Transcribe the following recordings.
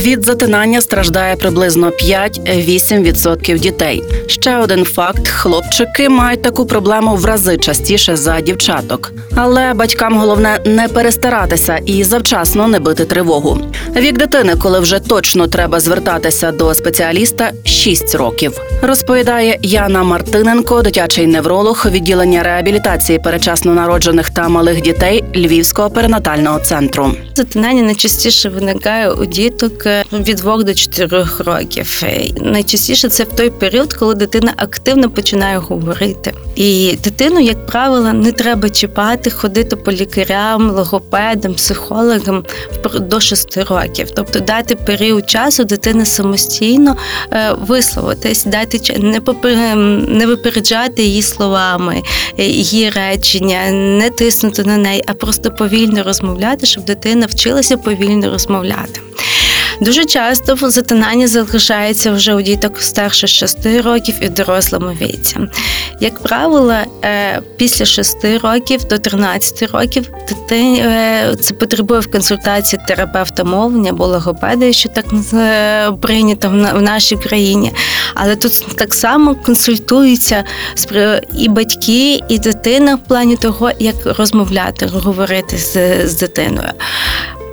Від затинання страждає приблизно 5-8% дітей. Ще один факт: хлопчики мають таку проблему в рази частіше за дівчаток. Але батькам головне не перестаратися і завчасно не бити тривогу. Вік дитини, коли вже точно треба звертатися до спеціаліста, 6 років. Розповідає Яна Мартиненко, дитячий невролог відділення реабілітації перечасно народжених та малих дітей Львівського перинатального центру. Затинання найчастіше виникає у діток е, від 2 до 4 років. Е, Найчастіше це в той період, коли дитина активно починає говорити. І дитину, як правило, не треба чіпати, ходити по лікарям, логопедам, психологам до 6 років. Тобто дати період часу дитини самостійно е, висловитись, дати не попер- не випереджати її словами, її речення, не тиснути на неї, а просто повільно розмовляти, щоб дитина вчилася повільно розмовляти. Дуже часто затинання залишається вже у діток старше 6 років і дорослому віці. Як правило, е, після 6 років до 13 років е, це потребує в консультації терапевта мовлення або логопеда, що так е, прийнято в нашій країні. Але тут так само консультуються і батьки, і дитина в плані того, як розмовляти, говорити з, з дитиною.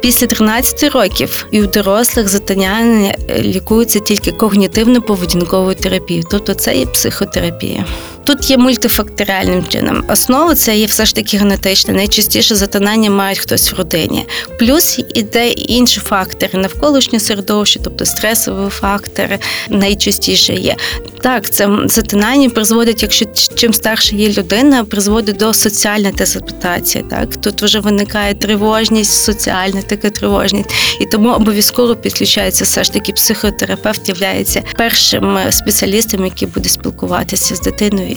Після 13 років і у дорослих затиняння лікуються лікується тільки когнітивно-поведінковою терапією, тобто це є психотерапія. Тут є мультифакторіальним чином. Основа це є все ж таки генетичне. Найчастіше затинання мають хтось в родині. Плюс іде інші фактори, навколишнє середовище, тобто стресові фактори найчастіше є. Так, це затинання призводить, якщо чим старше є людина, призводить до соціальної дезадаптації. Так тут вже виникає тривожність, соціальна така тривожність, і тому обов'язково підключається все ж таки психотерапевт, являється першим е, спеціалістом, який буде спілкуватися з дитиною